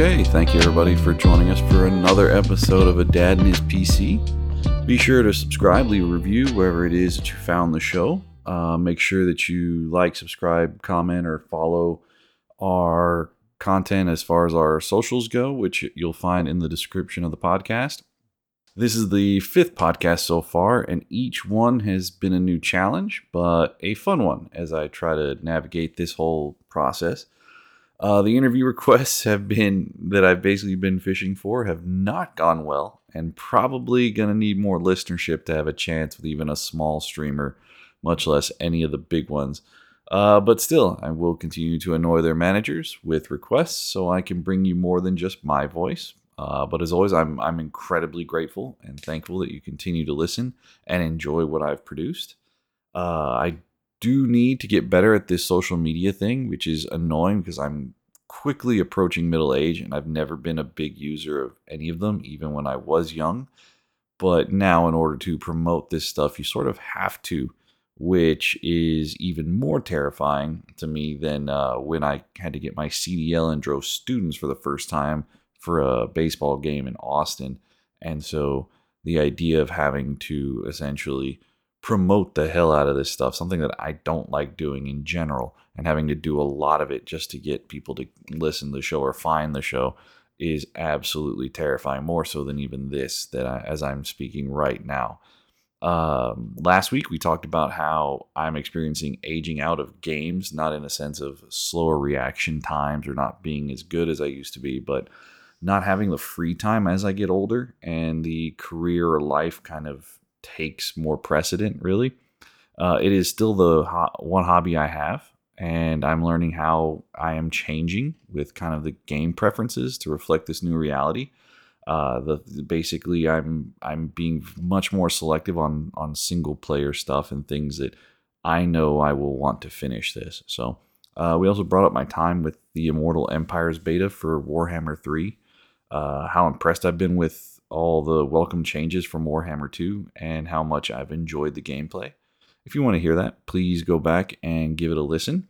Okay, thank you everybody for joining us for another episode of A Dad and His PC. Be sure to subscribe, leave a review wherever it is that you found the show. Uh, make sure that you like, subscribe, comment, or follow our content as far as our socials go, which you'll find in the description of the podcast. This is the fifth podcast so far, and each one has been a new challenge, but a fun one as I try to navigate this whole process. Uh, the interview requests have been that I've basically been fishing for have not gone well, and probably gonna need more listenership to have a chance with even a small streamer, much less any of the big ones. Uh, but still, I will continue to annoy their managers with requests so I can bring you more than just my voice. Uh, but as always, I'm I'm incredibly grateful and thankful that you continue to listen and enjoy what I've produced. Uh, I do need to get better at this social media thing, which is annoying because I'm quickly approaching middle age and I've never been a big user of any of them, even when I was young. But now, in order to promote this stuff, you sort of have to, which is even more terrifying to me than uh, when I had to get my CDL and drove students for the first time for a baseball game in Austin. And so the idea of having to essentially promote the hell out of this stuff, something that I don't like doing in general, and having to do a lot of it just to get people to listen to the show or find the show is absolutely terrifying, more so than even this that I, as I'm speaking right now. Um, last week we talked about how I'm experiencing aging out of games, not in a sense of slower reaction times or not being as good as I used to be, but not having the free time as I get older and the career or life kind of takes more precedent, really. Uh, it is still the ho- one hobby I have, and I'm learning how I am changing with kind of the game preferences to reflect this new reality. Uh, the, the, basically, I'm I'm being much more selective on on single player stuff and things that I know I will want to finish this. So uh, we also brought up my time with the Immortal Empires beta for Warhammer 3 uh, how impressed I've been with all the welcome changes from Warhammer 2 and how much I've enjoyed the gameplay. If you want to hear that, please go back and give it a listen.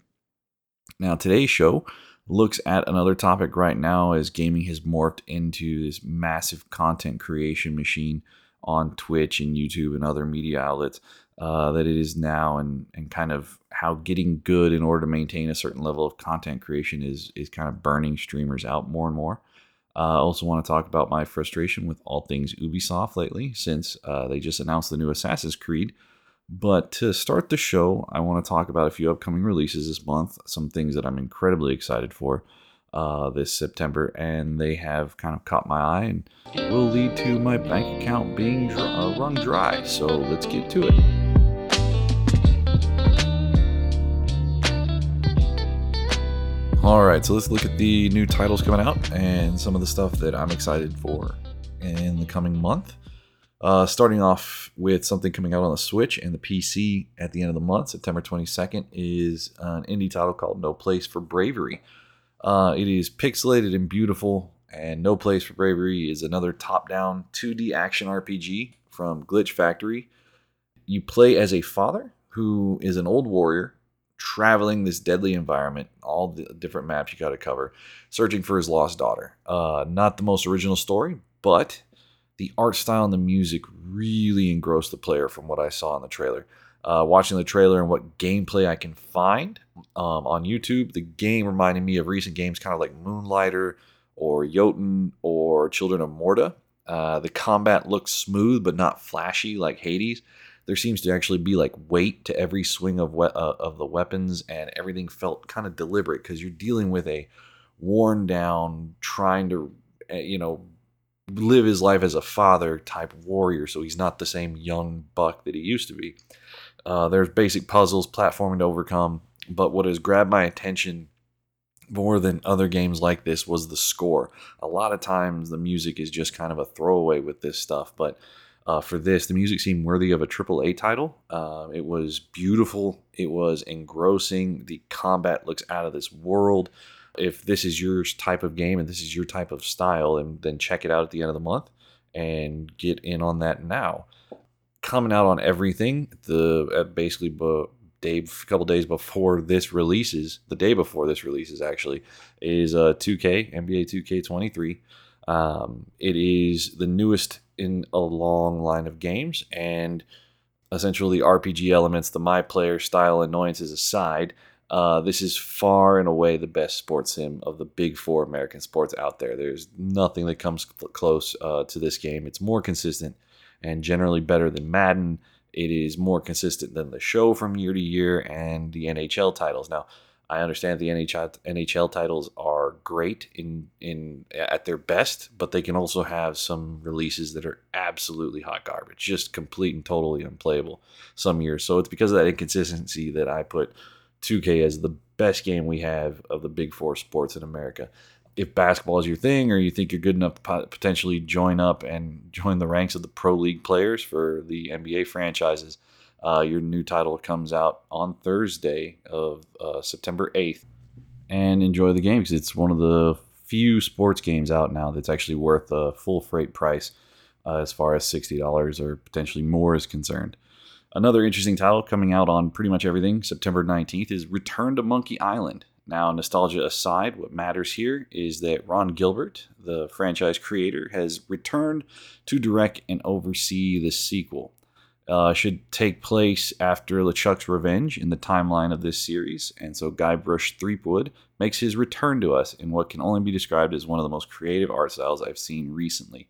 Now, today's show looks at another topic right now as gaming has morphed into this massive content creation machine on Twitch and YouTube and other media outlets uh, that it is now, and and kind of how getting good in order to maintain a certain level of content creation is is kind of burning streamers out more and more. Uh, I uh, also want to talk about my frustration with all things Ubisoft lately, since uh, they just announced the new Assassin's Creed. But to start the show, I want to talk about a few upcoming releases this month, some things that I'm incredibly excited for uh, this September, and they have kind of caught my eye and will lead to my bank account being dr- uh, run dry. So let's get to it. All right, so let's look at the new titles coming out and some of the stuff that I'm excited for in the coming month. Uh, starting off with something coming out on the Switch and the PC at the end of the month, September 22nd, is an indie title called No Place for Bravery. Uh, it is pixelated and beautiful, and No Place for Bravery is another top down 2D action RPG from Glitch Factory. You play as a father who is an old warrior traveling this deadly environment, all the different maps you got to cover, searching for his lost daughter. Uh, not the most original story, but the art style and the music really engrossed the player from what I saw in the trailer. Uh, watching the trailer and what gameplay I can find um, on YouTube, the game reminded me of recent games kind of like Moonlighter or Jotun or Children of Morta. Uh, the combat looks smooth but not flashy like Hades there seems to actually be like weight to every swing of uh, of the weapons, and everything felt kind of deliberate because you're dealing with a worn down, trying to eh, you know live his life as a father type warrior. So he's not the same young buck that he used to be. Uh, there's basic puzzles, platforming to overcome, but what has grabbed my attention more than other games like this was the score. A lot of times the music is just kind of a throwaway with this stuff, but uh, for this. The music seemed worthy of a AAA title. Uh, it was beautiful. It was engrossing. The combat looks out of this world. If this is your type of game and this is your type of style, and then check it out at the end of the month and get in on that now. Coming out on everything, the uh, basically day, a couple days before this releases, the day before this releases actually, is uh, 2K NBA 2K23. Um, it is the newest in a long line of games, and essentially RPG elements, the my player style annoyances aside, uh, this is far and away the best sports sim of the big four American sports out there. There's nothing that comes close uh, to this game. It's more consistent and generally better than Madden. It is more consistent than the show from year to year and the NHL titles. Now, I understand the NHL titles are great in in at their best, but they can also have some releases that are absolutely hot garbage, just complete and totally unplayable some years. So it's because of that inconsistency that I put 2K as the best game we have of the big four sports in America. If basketball is your thing, or you think you're good enough to potentially join up and join the ranks of the pro league players for the NBA franchises, uh, your new title comes out on Thursday of uh, September 8th. And enjoy the game because it's one of the few sports games out now that's actually worth a full freight price uh, as far as $60 or potentially more is concerned. Another interesting title coming out on pretty much everything, September 19th, is Return to Monkey Island. Now, nostalgia aside, what matters here is that Ron Gilbert, the franchise creator, has returned to direct and oversee the sequel. Uh, should take place after LeChuck's Revenge in the timeline of this series, and so Guybrush Threepwood makes his return to us in what can only be described as one of the most creative art styles I've seen recently.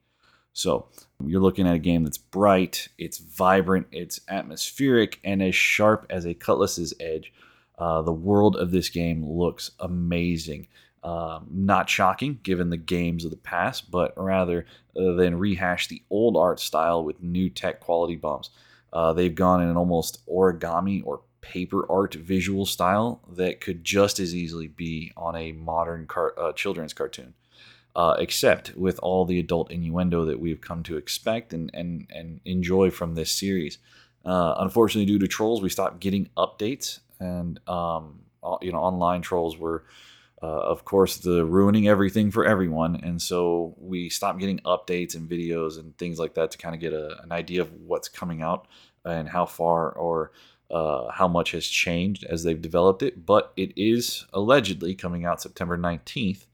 So you're looking at a game that's bright, it's vibrant, it's atmospheric, and as sharp as a cutlass's edge. Uh, the world of this game looks amazing. Um, not shocking given the games of the past, but rather uh, than rehash the old art style with new tech quality bumps. Uh, they've gone in an almost origami or paper art visual style that could just as easily be on a modern car- uh, children's cartoon uh, except with all the adult innuendo that we've come to expect and, and, and enjoy from this series. Uh, unfortunately, due to trolls, we stopped getting updates, and um, you know, online trolls were, uh, of course, the ruining everything for everyone, and so we stopped getting updates and videos and things like that to kind of get a, an idea of what's coming out and how far or uh, how much has changed as they've developed it. But it is allegedly coming out September 19th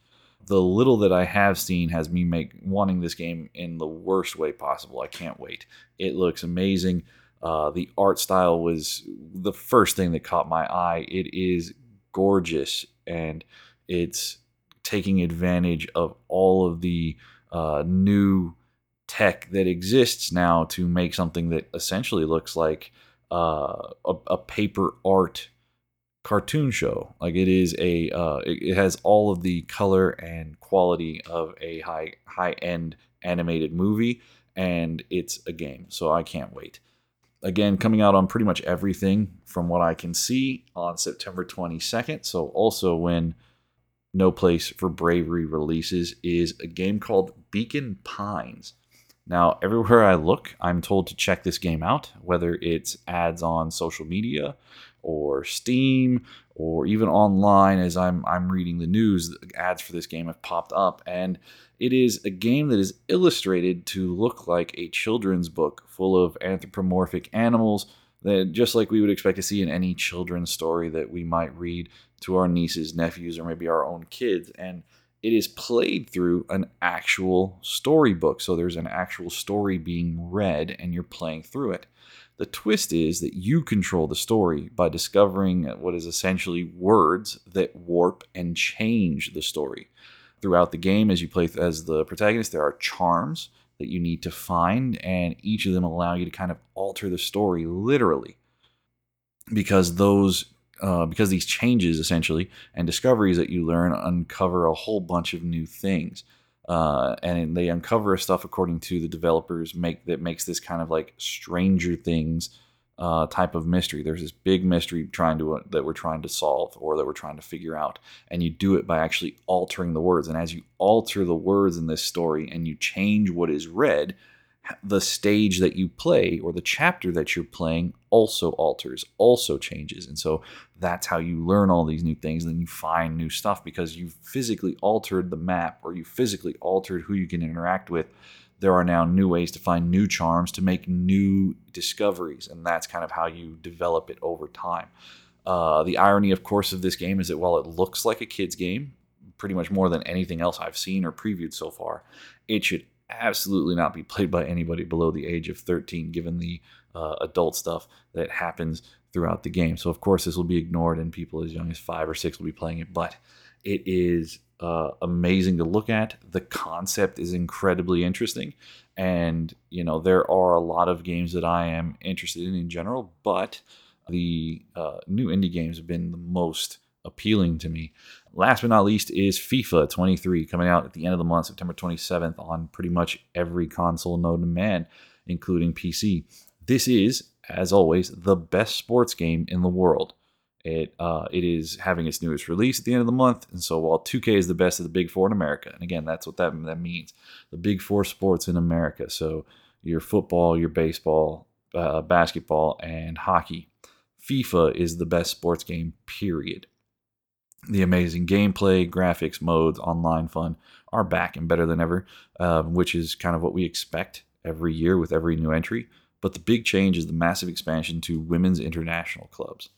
the little that I have seen has me make wanting this game in the worst way possible. I can't wait. It looks amazing. Uh, the art style was the first thing that caught my eye. It is gorgeous and it's taking advantage of all of the uh, new tech that exists now to make something that essentially looks like uh, a, a paper art cartoon show. Like it is a, uh, it, it, has all of the color and quality of a high high end animated movie, and it's a game. So I can't wait. Again, coming out on pretty much everything from what I can see on September 22nd. So also when No Place for Bravery releases is a game called Beacon Pines. Now, everywhere I look, I'm told to check this game out, whether it's ads on social media or Steam or even online as I'm I'm reading the news, ads for this game have popped up and it is a game that is illustrated to look like a children's book full of anthropomorphic animals that just like we would expect to see in any children's story that we might read to our nieces, nephews, or maybe our own kids. And it is played through an actual storybook. So there's an actual story being read and you're playing through it. The twist is that you control the story by discovering what is essentially words that warp and change the story. Throughout the game, as you play as the protagonist, there are charms that you need to find, and each of them allow you to kind of alter the story literally. Because those uh, because these changes essentially and discoveries that you learn uncover a whole bunch of new things uh, and they uncover stuff according to the developers make that makes this kind of like Stranger Things uh, type of mystery. There's this big mystery trying to uh, that we're trying to solve or that we're trying to figure out, and you do it by actually altering the words. And as you alter the words in this story and you change what is read, the stage that you play or the chapter that you're playing also alters, also changes. And so that's how you learn all these new things. And then you find new stuff because you physically altered the map or you physically altered who you can interact with there are now new ways to find new charms to make new discoveries, and that's kind of how you develop it over time. Uh, the irony, of course, of this game is that while it looks like a kid's game, pretty much more than anything else I've seen or previewed so far, it should absolutely not be played by anybody below the age of 13, given the uh, adult stuff that happens throughout the game. So, of course, this will be ignored, and people as young as five or six will be playing it, but it is uh, amazing to look at. The concept is incredibly interesting. And, you know, there are a lot of games that I am interested in in general, but the uh, new indie games have been the most appealing to me. Last but not least is FIFA 23 coming out at the end of the month, September 27th, on pretty much every console known to man, including PC. This is, as always, the best sports game in the world. It uh, it is having its newest release at the end of the month, and so while 2K is the best of the Big Four in America, and again that's what that that means, the Big Four sports in America. So your football, your baseball, uh, basketball, and hockey. FIFA is the best sports game. Period. The amazing gameplay, graphics, modes, online fun are back and better than ever, uh, which is kind of what we expect every year with every new entry. But the big change is the massive expansion to women's international clubs.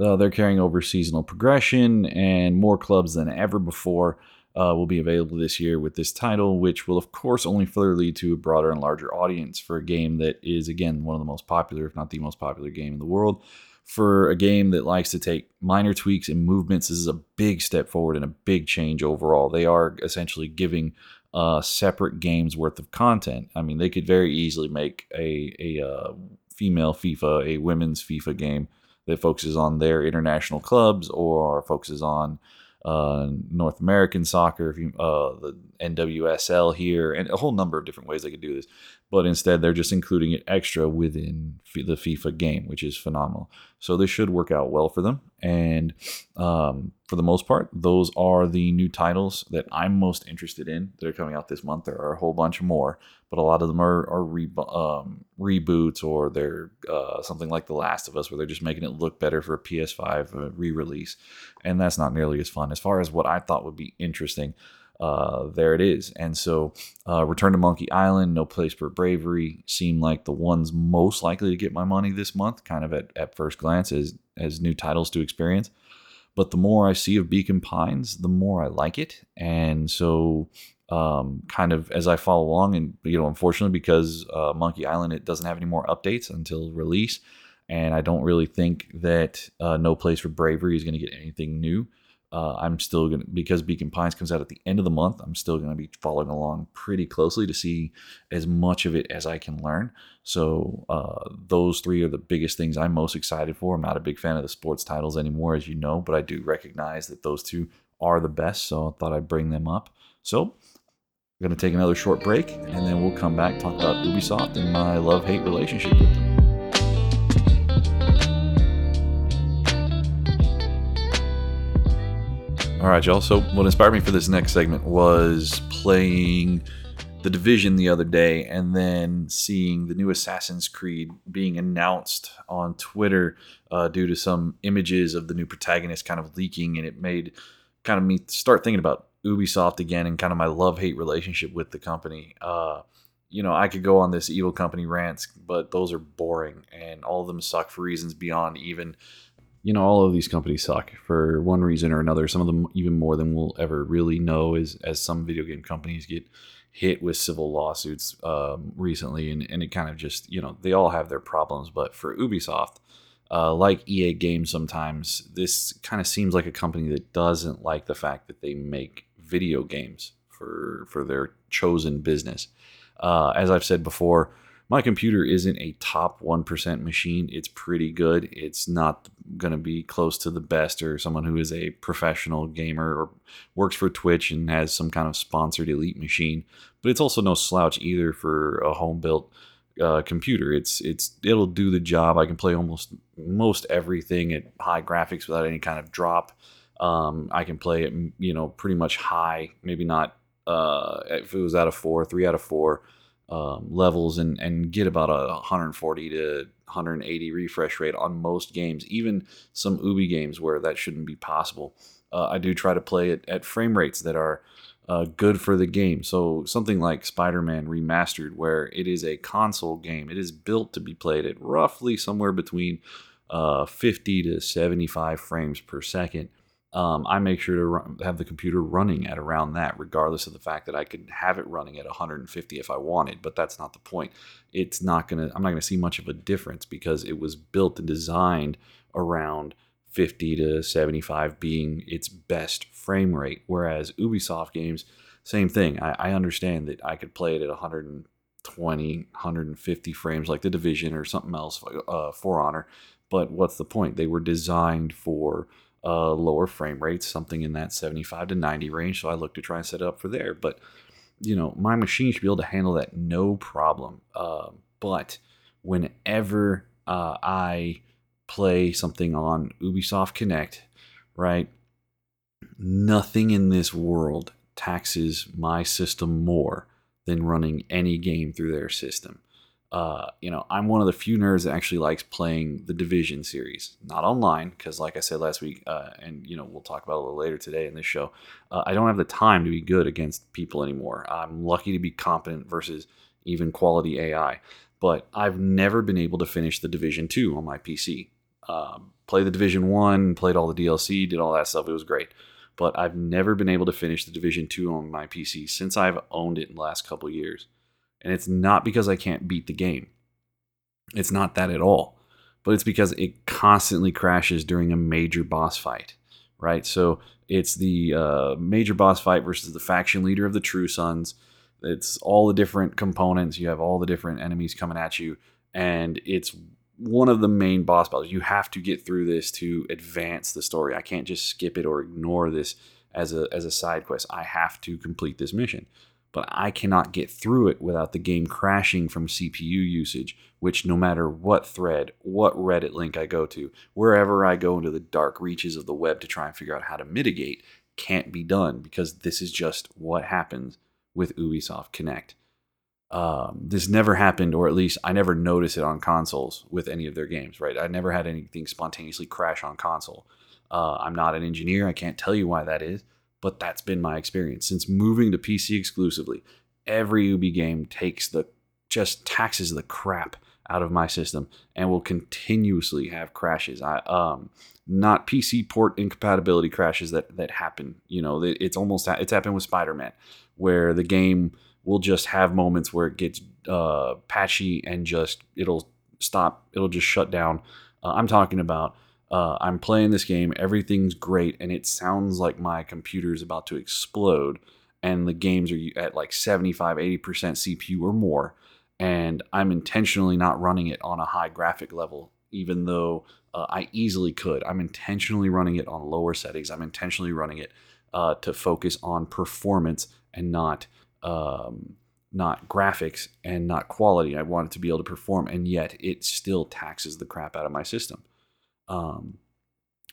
Uh, they're carrying over seasonal progression, and more clubs than ever before uh, will be available this year with this title, which will, of course, only further lead to a broader and larger audience for a game that is, again, one of the most popular, if not the most popular game in the world. For a game that likes to take minor tweaks and movements, this is a big step forward and a big change overall. They are essentially giving uh, separate games worth of content. I mean, they could very easily make a, a uh, female FIFA, a women's FIFA game that focuses on their international clubs or focuses on uh, North American soccer, uh, the NWSL here, and a whole number of different ways they could do this. But instead, they're just including it extra within the FIFA game, which is phenomenal. So this should work out well for them. And um, for the most part, those are the new titles that I'm most interested in that are coming out this month. There are a whole bunch more, but a lot of them are, are re- um, reboots or they're uh, something like The Last of Us, where they're just making it look better for a PS5 uh, re release. And that's not nearly as fun. As far as what I thought would be interesting, uh, there it is. And so, uh, Return to Monkey Island, No Place for Bravery seem like the ones most likely to get my money this month, kind of at, at first glance, as, as new titles to experience. But the more I see of Beacon Pines, the more I like it. And so, um, kind of as I follow along, and you know, unfortunately, because uh, Monkey Island it doesn't have any more updates until release, and I don't really think that uh, No Place for Bravery is going to get anything new uh, I'm still going to, because Beacon Pines comes out at the end of the month, I'm still going to be following along pretty closely to see as much of it as I can learn. So, uh, those three are the biggest things I'm most excited for. I'm not a big fan of the sports titles anymore, as you know, but I do recognize that those two are the best. So, I thought I'd bring them up. So, I'm going to take another short break and then we'll come back, talk about Ubisoft and my love hate relationship with them. All right, y'all. So, what inspired me for this next segment was playing The Division the other day and then seeing the new Assassin's Creed being announced on Twitter uh, due to some images of the new protagonist kind of leaking. And it made kind of me start thinking about Ubisoft again and kind of my love hate relationship with the company. Uh, you know, I could go on this evil company rants, but those are boring and all of them suck for reasons beyond even you know, all of these companies suck for one reason or another. Some of them even more than we'll ever really know, as as some video game companies get hit with civil lawsuits um, recently, and and it kind of just you know they all have their problems. But for Ubisoft, uh, like EA Games, sometimes this kind of seems like a company that doesn't like the fact that they make video games for for their chosen business. Uh, as I've said before, my computer isn't a top 1% machine. It's pretty good. It's not going to be close to the best or someone who is a professional gamer or works for Twitch and has some kind of sponsored elite machine. But it's also no slouch either for a home built uh, computer. It's it's it'll do the job. I can play almost most everything at high graphics without any kind of drop. Um, I can play it, you know, pretty much high. Maybe not uh, if it was out of four, three out of four um, levels and and get about a 140 to 180 refresh rate on most games, even some Ubi games where that shouldn't be possible. Uh, I do try to play it at frame rates that are uh, good for the game. So something like Spider-Man Remastered, where it is a console game, it is built to be played at roughly somewhere between uh, 50 to 75 frames per second. Um, I make sure to run, have the computer running at around that, regardless of the fact that I could have it running at 150 if I wanted. But that's not the point. It's not gonna. I'm not gonna see much of a difference because it was built and designed around 50 to 75 being its best frame rate. Whereas Ubisoft games, same thing. I, I understand that I could play it at 120, 150 frames like The Division or something else, uh, For Honor. But what's the point? They were designed for uh, lower frame rates, something in that 75 to 90 range. So I look to try and set it up for there. But, you know, my machine should be able to handle that no problem. Uh, but whenever uh, I play something on Ubisoft Connect, right, nothing in this world taxes my system more than running any game through their system. Uh, you know, I'm one of the few nerds that actually likes playing the Division series, not online, because like I said last week, uh, and you know, we'll talk about it a little later today in this show. Uh, I don't have the time to be good against people anymore. I'm lucky to be competent versus even quality AI, but I've never been able to finish the Division Two on my PC. Um, play the Division One, played all the DLC, did all that stuff. It was great, but I've never been able to finish the Division Two on my PC since I've owned it in the last couple years. And it's not because I can't beat the game. It's not that at all. But it's because it constantly crashes during a major boss fight, right? So it's the uh, major boss fight versus the faction leader of the True Sons. It's all the different components. You have all the different enemies coming at you. And it's one of the main boss battles. You have to get through this to advance the story. I can't just skip it or ignore this as a, as a side quest. I have to complete this mission but I cannot get through it without the game crashing from CPU usage, which no matter what thread, what Reddit link I go to, wherever I go into the dark reaches of the web to try and figure out how to mitigate, can't be done because this is just what happens with Ubisoft Connect. Um, this never happened, or at least I never noticed it on consoles with any of their games, right? I never had anything spontaneously crash on console. Uh, I'm not an engineer. I can't tell you why that is but that's been my experience since moving to PC exclusively. Every Ubi game takes the just taxes the crap out of my system and will continuously have crashes. I um not PC port incompatibility crashes that that happen. You know, it's almost it's happened with Spider-Man where the game will just have moments where it gets uh, patchy and just it'll stop. It'll just shut down. Uh, I'm talking about uh, I'm playing this game, everything's great, and it sounds like my computer is about to explode, and the games are at like 75, 80% CPU or more, and I'm intentionally not running it on a high graphic level, even though uh, I easily could. I'm intentionally running it on lower settings. I'm intentionally running it uh, to focus on performance and not um, not graphics and not quality. I want it to be able to perform, and yet it still taxes the crap out of my system. Um,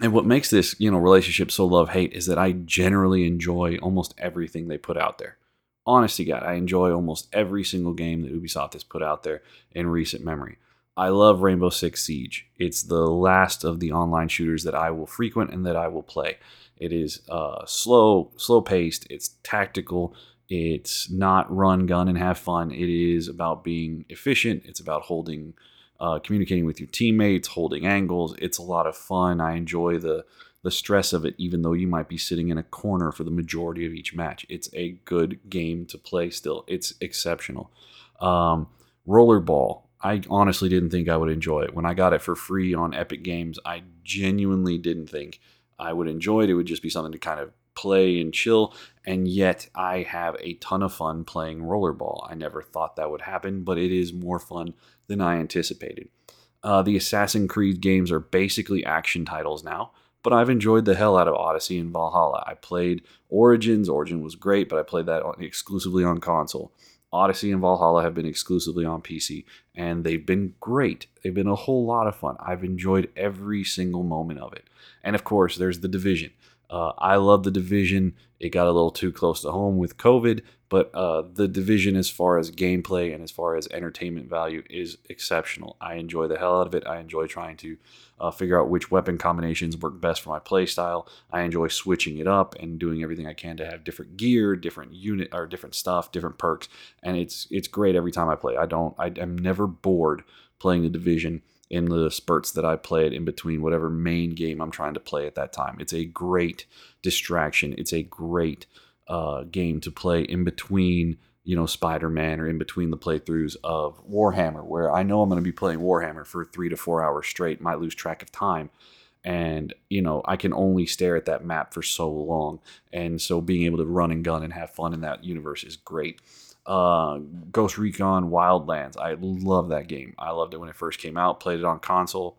and what makes this you know relationship so love hate is that I generally enjoy almost everything they put out there. Honest to God, I enjoy almost every single game that Ubisoft has put out there in recent memory. I love Rainbow Six Siege. It's the last of the online shooters that I will frequent and that I will play. It is uh, slow, slow paced. It's tactical. It's not run, gun, and have fun. It is about being efficient. It's about holding uh, communicating with your teammates, holding angles. It's a lot of fun. I enjoy the the stress of it, even though you might be sitting in a corner for the majority of each match. It's a good game to play still. It's exceptional. Um, rollerball. I honestly didn't think I would enjoy it. When I got it for free on Epic Games, I genuinely didn't think I would enjoy it. It would just be something to kind of play and chill. And yet, I have a ton of fun playing rollerball. I never thought that would happen, but it is more fun than I anticipated. Uh, the Assassin's Creed games are basically action titles now, but I've enjoyed the hell out of Odyssey and Valhalla. I played Origins. Origin was great, but I played that exclusively on console. Odyssey and Valhalla have been exclusively on PC, and they've been great. They've been a whole lot of fun. I've enjoyed every single moment of it. And of course, there's The Division. Uh, I love the division. It got a little too close to home with COVID, but uh, the division, as far as gameplay and as far as entertainment value, is exceptional. I enjoy the hell out of it. I enjoy trying to uh, figure out which weapon combinations work best for my playstyle. I enjoy switching it up and doing everything I can to have different gear, different unit or different stuff, different perks, and it's it's great every time I play. I don't I, I'm never bored playing the division in the spurts that I play it in between whatever main game I'm trying to play at that time. It's a great distraction. It's a great uh, game to play in between you know spider-man or in between the playthroughs of warhammer where i know i'm going to be playing warhammer for three to four hours straight might lose track of time and you know i can only stare at that map for so long and so being able to run and gun and have fun in that universe is great uh, ghost recon wildlands i love that game i loved it when it first came out played it on console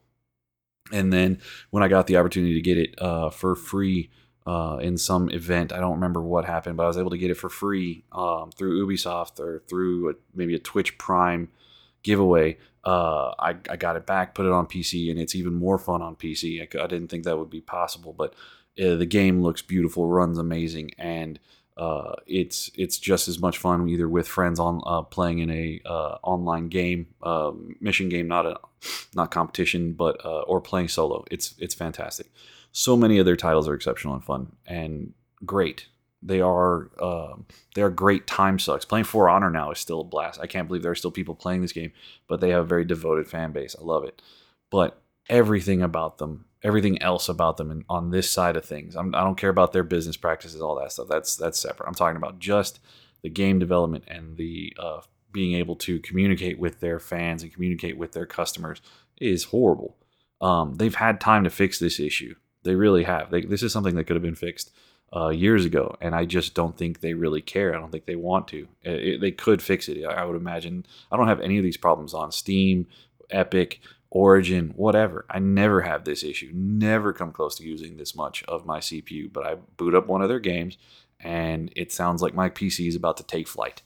and then when i got the opportunity to get it uh, for free uh, in some event. I don't remember what happened, but I was able to get it for free um, through Ubisoft or through a, maybe a Twitch Prime giveaway. Uh, I, I got it back, put it on PC, and it's even more fun on PC. I, I didn't think that would be possible, but uh, the game looks beautiful, runs amazing, and uh, it's it's just as much fun either with friends on uh, playing in a uh, online game, um, mission game, not a not competition, but uh, or playing solo. It's it's fantastic so many of their titles are exceptional and fun and great. They are uh, they are great time sucks. Playing For Honor now is still a blast. I can't believe there are still people playing this game, but they have a very devoted fan base. I love it. But everything about them, everything else about them, and on this side of things, I'm, I do not care about their business practices, all that stuff. That's that's separate. I'm talking about just the game development and the uh, being able to communicate with their fans and communicate with their customers is horrible. Um, they've had time to fix this issue. They really have. They, this is something that could have been fixed uh, years ago, and I just don't think they really care. I don't think they want to. It, it, they could fix it. I would imagine. I don't have any of these problems on Steam, Epic, Origin, whatever. I never have this issue. Never come close to using this much of my CPU. But I boot up one of their games, and it sounds like my PC is about to take flight.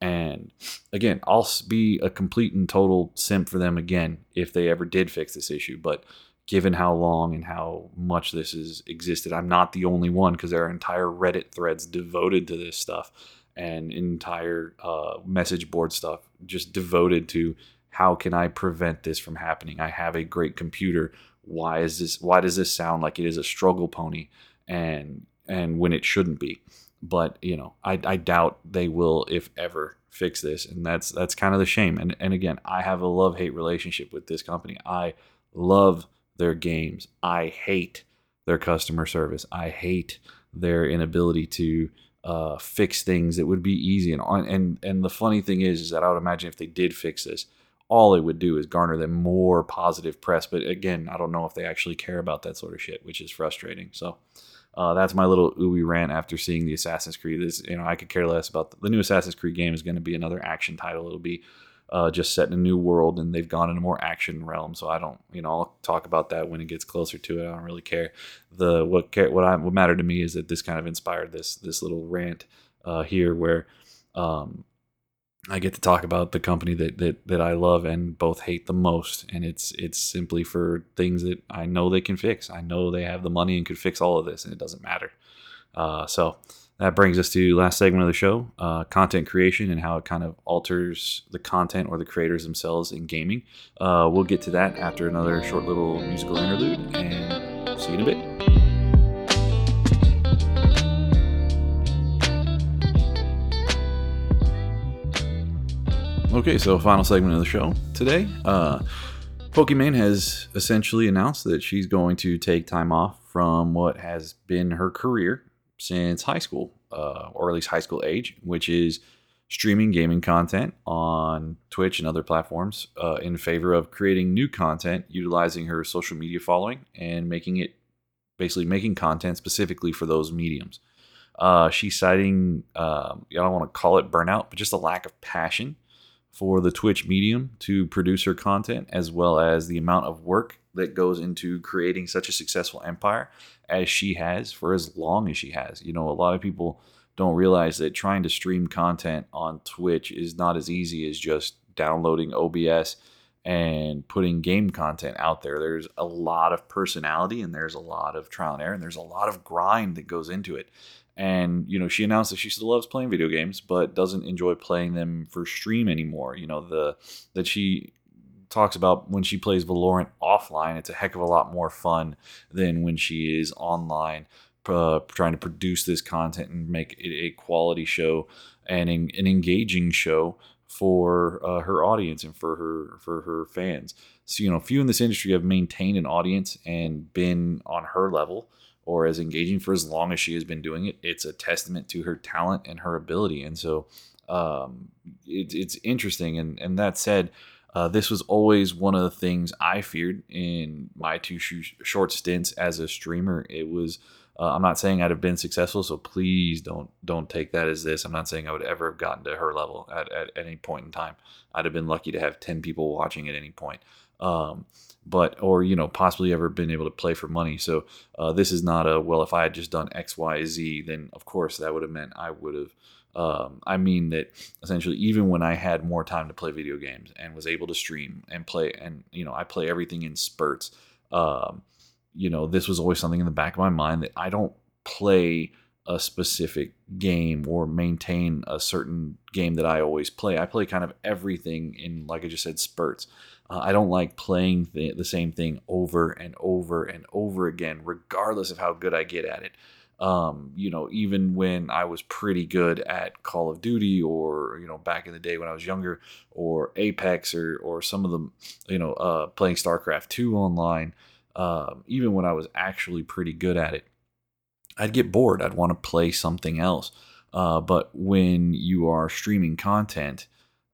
And again, I'll be a complete and total simp for them again if they ever did fix this issue. But given how long and how much this has existed. I'm not the only one because there are entire Reddit threads devoted to this stuff and entire uh, message board stuff just devoted to how can I prevent this from happening. I have a great computer. Why is this? Why does this sound like it is a struggle pony and and when it shouldn't be? But you know, I, I doubt they will, if ever, fix this, and that's that's kind of the shame. And and again, I have a love hate relationship with this company. I love their games. I hate their customer service. I hate their inability to uh, fix things that would be easy. And and and the funny thing is, is that I would imagine if they did fix this, all it would do is garner them more positive press. But again, I don't know if they actually care about that sort of shit, which is frustrating. So. Uh, that's my little Ubi rant after seeing the Assassin's Creed. This, you know, I could care less about the, the new Assassin's Creed game. Is going to be another action title. It'll be uh, just set in a new world and they've gone in a more action realm. So I don't, you know, I'll talk about that when it gets closer to it. I don't really care. The what care, what I what mattered to me is that this kind of inspired this this little rant uh, here where um, I get to talk about the company that, that that I love and both hate the most, and it's it's simply for things that I know they can fix. I know they have the money and could fix all of this, and it doesn't matter. Uh, so that brings us to last segment of the show uh, content creation and how it kind of alters the content or the creators themselves in gaming uh, we'll get to that after another short little musical interlude and see you in a bit okay so final segment of the show today uh, pokimane has essentially announced that she's going to take time off from what has been her career since high school, uh, or at least high school age, which is streaming gaming content on Twitch and other platforms uh, in favor of creating new content utilizing her social media following and making it basically making content specifically for those mediums. Uh, she's citing, um, I don't want to call it burnout, but just a lack of passion for the Twitch medium to produce her content, as well as the amount of work that goes into creating such a successful empire as she has for as long as she has. You know, a lot of people don't realize that trying to stream content on Twitch is not as easy as just downloading OBS and putting game content out there. There's a lot of personality and there's a lot of trial and error and there's a lot of grind that goes into it. And you know, she announced that she still loves playing video games, but doesn't enjoy playing them for stream anymore. You know, the that she talks about when she plays Valorant offline, it's a heck of a lot more fun than when she is online. Uh, trying to produce this content and make it a quality show and an engaging show for uh, her audience and for her for her fans. So you know, few in this industry have maintained an audience and been on her level or as engaging for as long as she has been doing it. It's a testament to her talent and her ability. And so um, it, it's interesting. And and that said. Uh, this was always one of the things I feared in my two sh- short stints as a streamer. It was uh, I'm not saying I'd have been successful, so please don't don't take that as this. I'm not saying I would ever have gotten to her level at, at, any point in time. I'd have been lucky to have 10 people watching at any point. Um, but or you know possibly ever been able to play for money so uh, this is not a well if i had just done x y z then of course that would have meant i would have um, i mean that essentially even when i had more time to play video games and was able to stream and play and you know i play everything in spurts um, you know, this was always something in the back of my mind that I don't play a specific game or maintain a certain game that I always play. I play kind of everything in, like I just said, spurts. Uh, I don't like playing the, the, same thing over and over and over again, regardless of how good I get at it. Um, you know, even when I was pretty good at Call of Duty or, you know, back in the day when I was younger or Apex or, or some of them, you know, uh, playing StarCraft 2 online, um, even when I was actually pretty good at it, I'd get bored. I'd want to play something else. Uh, but when you are streaming content,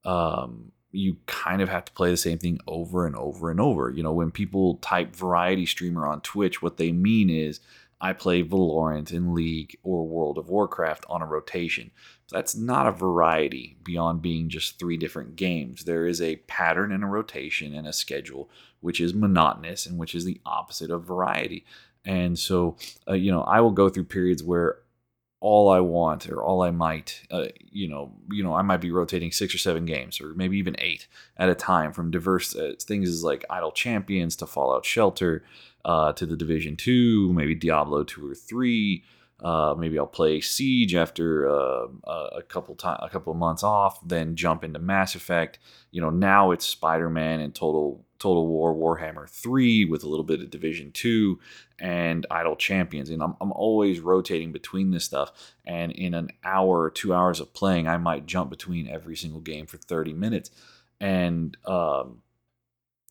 um, you kind of have to play the same thing over and over and over. You know, when people type variety streamer on Twitch, what they mean is I play Valorant in League or World of Warcraft on a rotation. That's not a variety beyond being just three different games. There is a pattern and a rotation and a schedule, which is monotonous and which is the opposite of variety. And so, uh, you know, I will go through periods where all I want or all I might, uh, you know, you know, I might be rotating six or seven games or maybe even eight at a time from diverse uh, things as like Idle Champions to Fallout Shelter uh, to the Division Two, maybe Diablo two or three. Uh, maybe I'll play Siege after uh, a couple time, a couple of months off, then jump into Mass Effect. You know, now it's Spider Man and Total Total War Warhammer three with a little bit of Division two and Idle Champions, and I'm I'm always rotating between this stuff. And in an hour or two hours of playing, I might jump between every single game for 30 minutes, and um,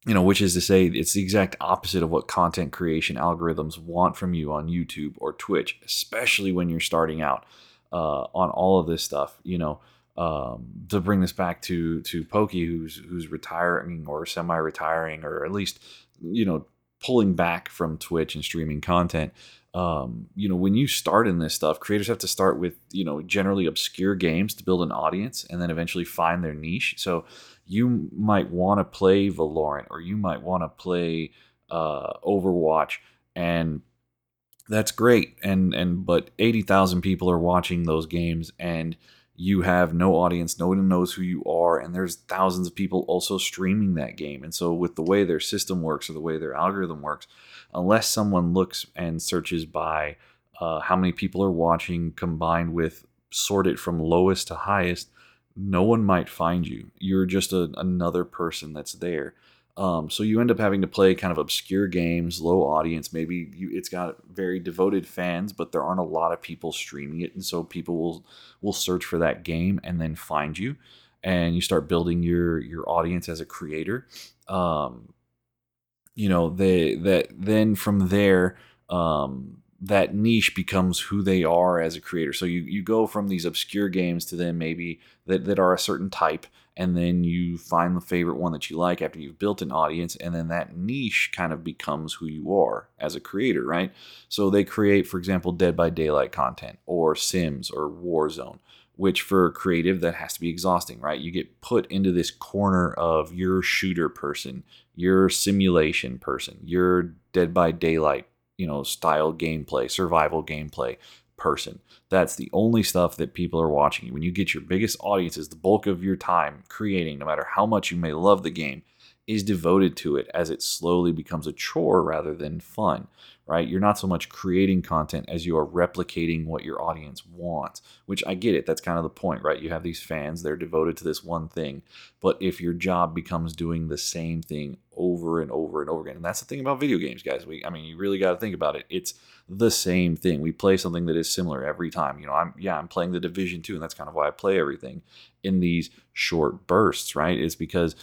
you know, which is to say, it's the exact opposite of what content creation algorithms want from you on YouTube or Twitch, especially when you're starting out uh, on all of this stuff. You know, um, to bring this back to to Pokey, who's who's retiring or semi-retiring, or at least you know pulling back from Twitch and streaming content. Um, you know, when you start in this stuff, creators have to start with you know generally obscure games to build an audience, and then eventually find their niche. So you might want to play Valorant or you might want to play uh, Overwatch, and that's great. And and but eighty thousand people are watching those games, and you have no audience. No one knows who you are, and there's thousands of people also streaming that game. And so, with the way their system works or the way their algorithm works, unless someone looks and searches by uh, how many people are watching combined with sort it from lowest to highest, no one might find you. You're just a, another person that's there. Um, so you end up having to play kind of obscure games, low audience. Maybe you, it's got very devoted fans, but there aren't a lot of people streaming it, and so people will will search for that game and then find you, and you start building your your audience as a creator. Um, you know, they that then from there, um, that niche becomes who they are as a creator. So you, you go from these obscure games to then maybe that, that are a certain type, and then you find the favorite one that you like after you've built an audience, and then that niche kind of becomes who you are as a creator, right? So they create, for example, Dead by Daylight content or Sims or Warzone, which for creative that has to be exhausting, right? You get put into this corner of your shooter person, your simulation person, your Dead by Daylight you know, style gameplay, survival gameplay person. That's the only stuff that people are watching. When you get your biggest audiences, the bulk of your time creating, no matter how much you may love the game, is devoted to it as it slowly becomes a chore rather than fun, right? You're not so much creating content as you are replicating what your audience wants, which I get it. That's kind of the point, right? You have these fans, they're devoted to this one thing. But if your job becomes doing the same thing over and over and over again, and that's the thing about video games, guys. We, I mean, you really got to think about it. It's the same thing. We play something that is similar every time. You know, I'm, yeah, I'm playing the Division 2, and that's kind of why I play everything in these short bursts, right? Is because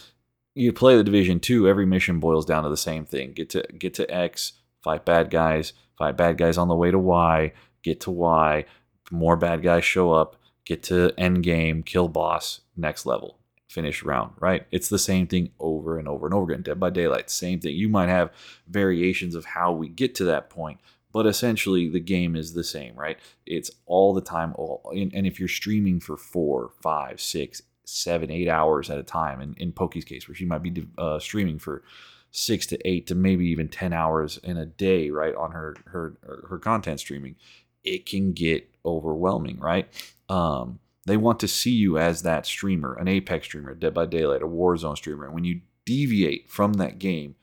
you play the division two every mission boils down to the same thing. Get to get to x fight bad guys fight bad guys on the way to y get to y more bad guys show up get to end game kill boss next level finish round right? It's the same thing over and over and over again dead by daylight same thing. You might have variations of how we get to that point but essentially the game is the same right? It's all the time all and if you're streaming for four five six seven, eight hours at a time. In, in Pokey's case, where she might be uh, streaming for six to eight to maybe even 10 hours in a day, right, on her, her, her content streaming, it can get overwhelming, right? Um, they want to see you as that streamer, an Apex streamer, Dead by Daylight, a Warzone streamer. And when you deviate from that game,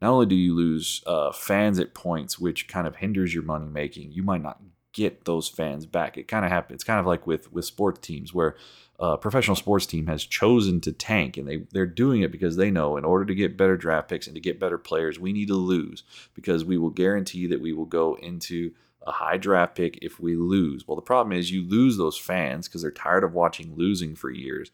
not only do you lose uh, fans at points, which kind of hinders your money making, you might not get those fans back. It kind of happens. It's kind of like with with sports teams where a professional sports team has chosen to tank, and they they're doing it because they know in order to get better draft picks and to get better players, we need to lose because we will guarantee that we will go into a high draft pick if we lose. Well, the problem is you lose those fans because they're tired of watching losing for years,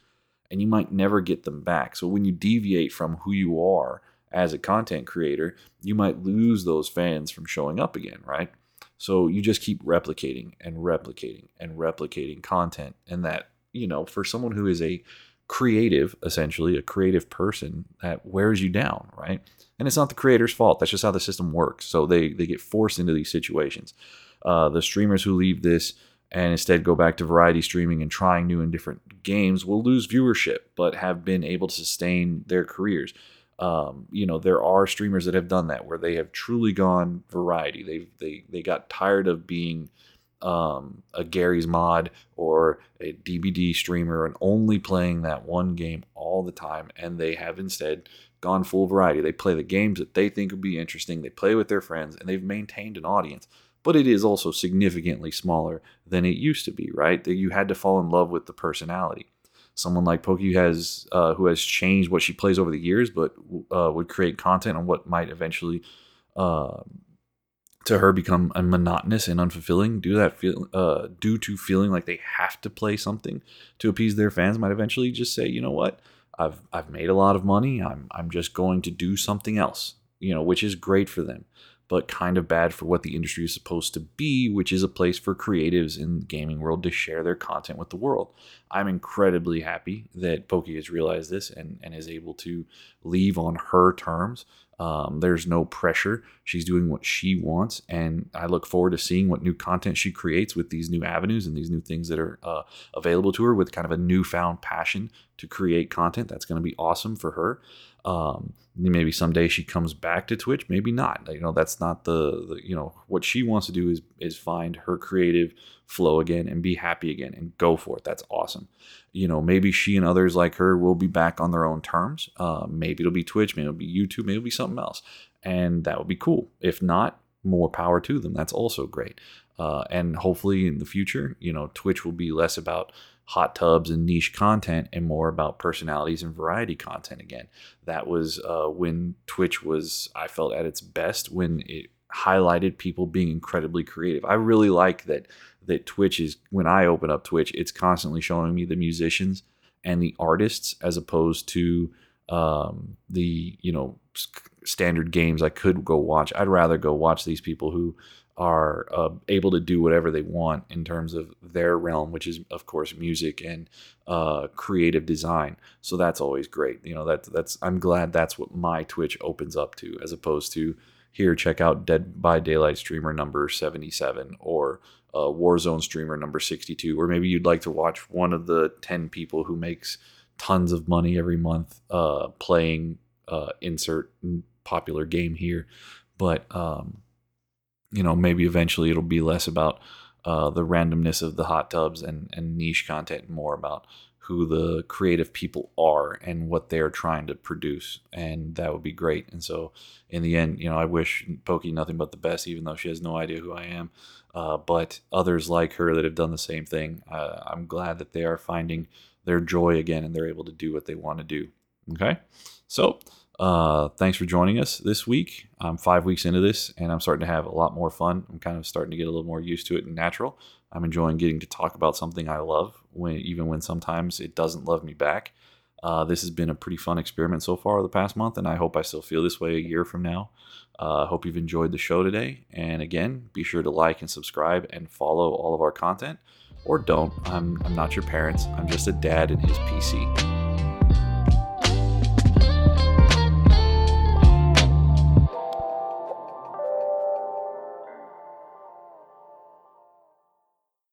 and you might never get them back. So when you deviate from who you are as a content creator, you might lose those fans from showing up again, right? So you just keep replicating and replicating and replicating content, and that you know, for someone who is a creative, essentially a creative person, that wears you down, right? And it's not the creator's fault. That's just how the system works. So they they get forced into these situations. Uh, the streamers who leave this and instead go back to variety streaming and trying new and different games will lose viewership, but have been able to sustain their careers. Um, you know, there are streamers that have done that where they have truly gone variety. They they they got tired of being um, a Garry's Mod or a DBD streamer and only playing that one game all the time, and they have instead gone full variety. They play the games that they think would be interesting, they play with their friends, and they've maintained an audience. But it is also significantly smaller than it used to be, right? That you had to fall in love with the personality. Someone like Pokey has, uh, who has changed what she plays over the years, but uh, would create content on what might eventually uh, to her become a monotonous and unfulfilling due that feel uh, due to feeling like they have to play something to appease their fans might eventually just say you know what I've I've made a lot of money I'm I'm just going to do something else you know which is great for them but kind of bad for what the industry is supposed to be, which is a place for creatives in the gaming world to share their content with the world. I'm incredibly happy that Pokey has realized this and, and is able to leave on her terms. Um, there's no pressure. She's doing what she wants, and I look forward to seeing what new content she creates with these new avenues and these new things that are uh, available to her with kind of a newfound passion to create content. That's going to be awesome for her. Um, maybe someday she comes back to Twitch, maybe not. You know, that's not the, the, you know what she wants to do is is find her creative flow again and be happy again and go for it. That's awesome. You know, maybe she and others like her will be back on their own terms. Uh, maybe it'll be Twitch, maybe it'll be YouTube, maybe it'll be something else, and that would be cool. If not, more power to them. That's also great. Uh, and hopefully in the future, you know, Twitch will be less about hot tubs and niche content and more about personalities and variety content again. That was uh, when Twitch was, I felt, at its best when it highlighted people being incredibly creative. I really like that that Twitch is when I open up Twitch, it's constantly showing me the musicians and the artists as opposed to um, the you know standard games I could go watch. I'd rather go watch these people who are uh, able to do whatever they want in terms of their realm, which is of course music and uh, creative design. So that's always great. You know that that's I'm glad that's what my Twitch opens up to, as opposed to here check out Dead by Daylight streamer number 77 or uh, Warzone streamer number 62, or maybe you'd like to watch one of the 10 people who makes tons of money every month uh, playing uh, insert popular game here, but um, you know, maybe eventually it'll be less about uh, the randomness of the hot tubs and, and niche content, more about who the creative people are and what they're trying to produce, and that would be great. And so, in the end, you know, I wish Pokey nothing but the best, even though she has no idea who I am. Uh, but others like her that have done the same thing, uh, I'm glad that they are finding their joy again and they're able to do what they want to do. Okay, so uh, thanks for joining us this week. I'm five weeks into this and I'm starting to have a lot more fun. I'm kind of starting to get a little more used to it and natural. I'm enjoying getting to talk about something I love, when even when sometimes it doesn't love me back. Uh, this has been a pretty fun experiment so far the past month, and I hope I still feel this way a year from now. I uh, hope you've enjoyed the show today. And again, be sure to like and subscribe and follow all of our content. Or don't. I'm, I'm not your parents. I'm just a dad in his PC.